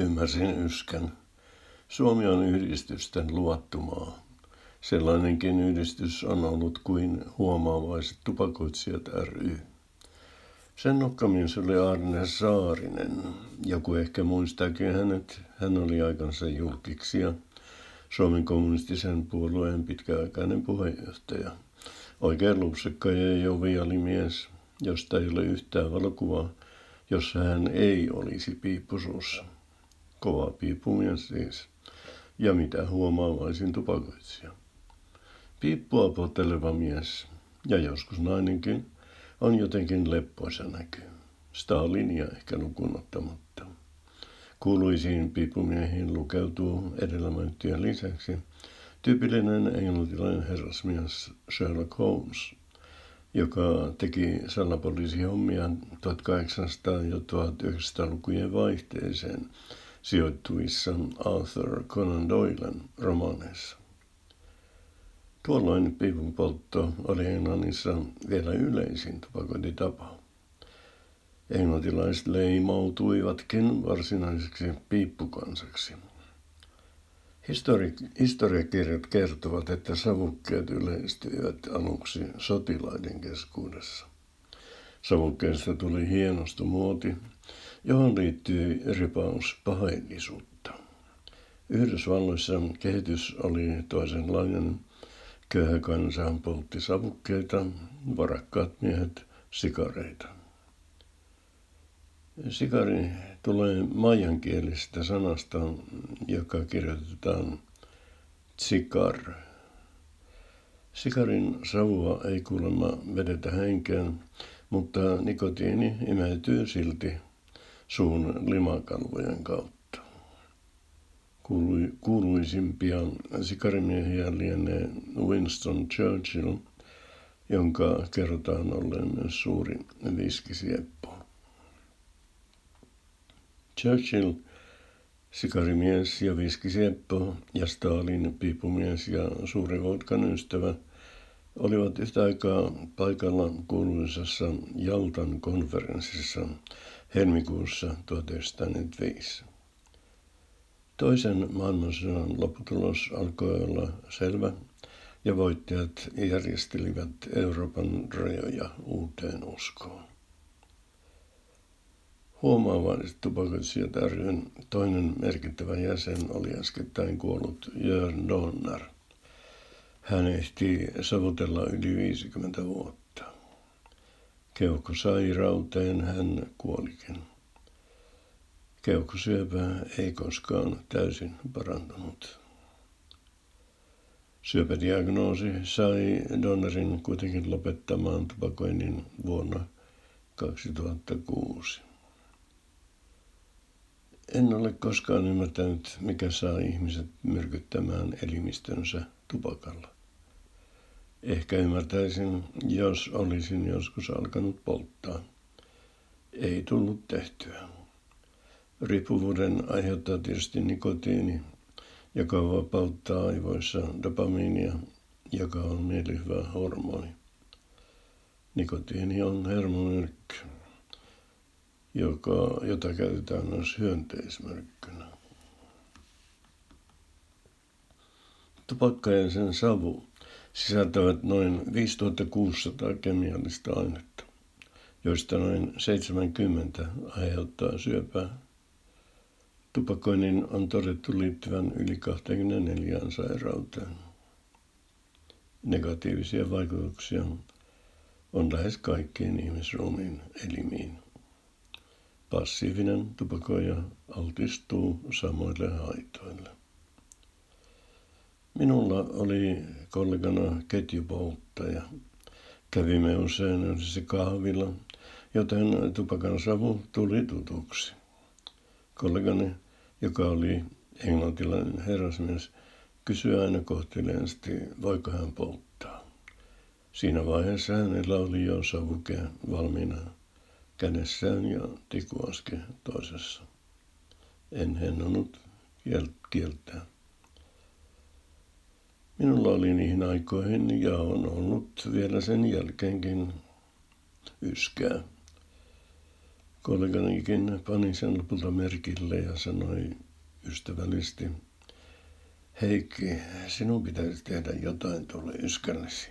Ymmärsin yskän. Suomi on yhdistysten luvattu maa. Sellainenkin yhdistys on ollut kuin huomaavaiset tupakoitsijat ry. Sen nokkamies oli Arne Saarinen. Joku ehkä muistaakin hänet. Hän oli aikansa julkiksi ja Suomen kommunistisen puolueen pitkäaikainen puheenjohtaja. Oikein lupsekka ja joviali mies, josta ei ole yhtään valokuvaa, jossa hän ei olisi piippusuussa. Kova piippumies siis. Ja mitä huomaavaisin tupakoitsija. Piippua poteleva mies, ja joskus nainenkin, on jotenkin leppoisa näky. Stalinia ehkä lukunottamatta. Kuuluisiin piippumiehiin lukeutuu edellä mainittujen lisäksi tyypillinen englantilainen herrasmies Sherlock Holmes, joka teki salapoliisihommia 1800- ja 1900-lukujen vaihteeseen sijoittuvissa Arthur Conan Doylen romaaneissa. Tuolloin piipun poltto oli Englannissa vielä yleisin tupakointitapa. Englantilaiset leimautuivatkin varsinaiseksi piippukansaksi. Histori- historiakirjat kertovat, että savukkeet yleistyivät aluksi sotilaiden keskuudessa. Savukkeesta tuli hienosta muoti, johon liittyi ripaus paheellisuutta. Yhdysvalloissa kehitys oli toisenlainen. Köyhä kansa poltti savukkeita, varakkaat miehet sikareita. Sikari tulee maijankielisestä sanasta, joka kirjoitetaan tsikar. Sikarin savua ei kuulemma vedetä henkeen, mutta nikotiini imeytyy silti suun limakalvojen kautta. Kuului, kuuluisimpia sikarimiehiä lienee Winston Churchill, jonka kerrotaan olleen myös suuri viskisieppo. Churchill, sikarimies ja viskisieppo ja Stalin piipumies ja suuri vodkan ystävä olivat yhtä aikaa paikalla kuuluisassa Jaltan konferenssissa helmikuussa 1945. Toisen maailmansodan lopputulos alkoi olla selvä ja voittajat järjestelivät Euroopan rajoja uuteen uskoon. Huomaavaiset tupakoitsijat ryn toinen merkittävä jäsen oli äskettäin kuollut Jörn Donner. Hän ehti savutella yli 50 vuotta. Keuhkosairauteen hän kuolikin. Keuhkosyöpä ei koskaan täysin parantunut. Syöpädiagnoosi sai Donnerin kuitenkin lopettamaan tupakoinnin vuonna 2006. En ole koskaan ymmärtänyt, mikä saa ihmiset myrkyttämään elimistönsä tupakalla. Ehkä ymmärtäisin, jos olisin joskus alkanut polttaa. Ei tullut tehtyä. Riippuvuuden aiheuttaa tietysti nikotiini, joka vapauttaa aivoissa dopamiinia, joka on mielihyvä hormoni. Nikotiini on hermomyrkky joka, jota käytetään myös hyönteismyrkkynä. Tupakka ja sen savu sisältävät noin 5600 kemiallista ainetta, joista noin 70 aiheuttaa syöpää. Tupakoinnin on todettu liittyvän yli 24 sairauteen. Negatiivisia vaikutuksia on lähes kaikkiin ihmisruumiin elimiin. Passiivinen tupakoija altistuu samoille haitoille. Minulla oli kollegana ketjupolttaja. Kävimme usein yhdessä kahvilla, joten tupakan savu tuli tutuksi. Kollegani, joka oli englantilainen herrasmies, kysyi aina kohteliaasti, voiko hän polttaa. Siinä vaiheessa hänellä oli jo savuke valmiina kädessään ja tikuaske toisessa. En hennonut kieltää. Minulla oli niihin aikoihin ja on ollut vielä sen jälkeenkin yskää. Kolleganikin pani sen lopulta merkille ja sanoi ystävällisesti, Heikki, sinun pitäisi tehdä jotain tuolle yskärlesi.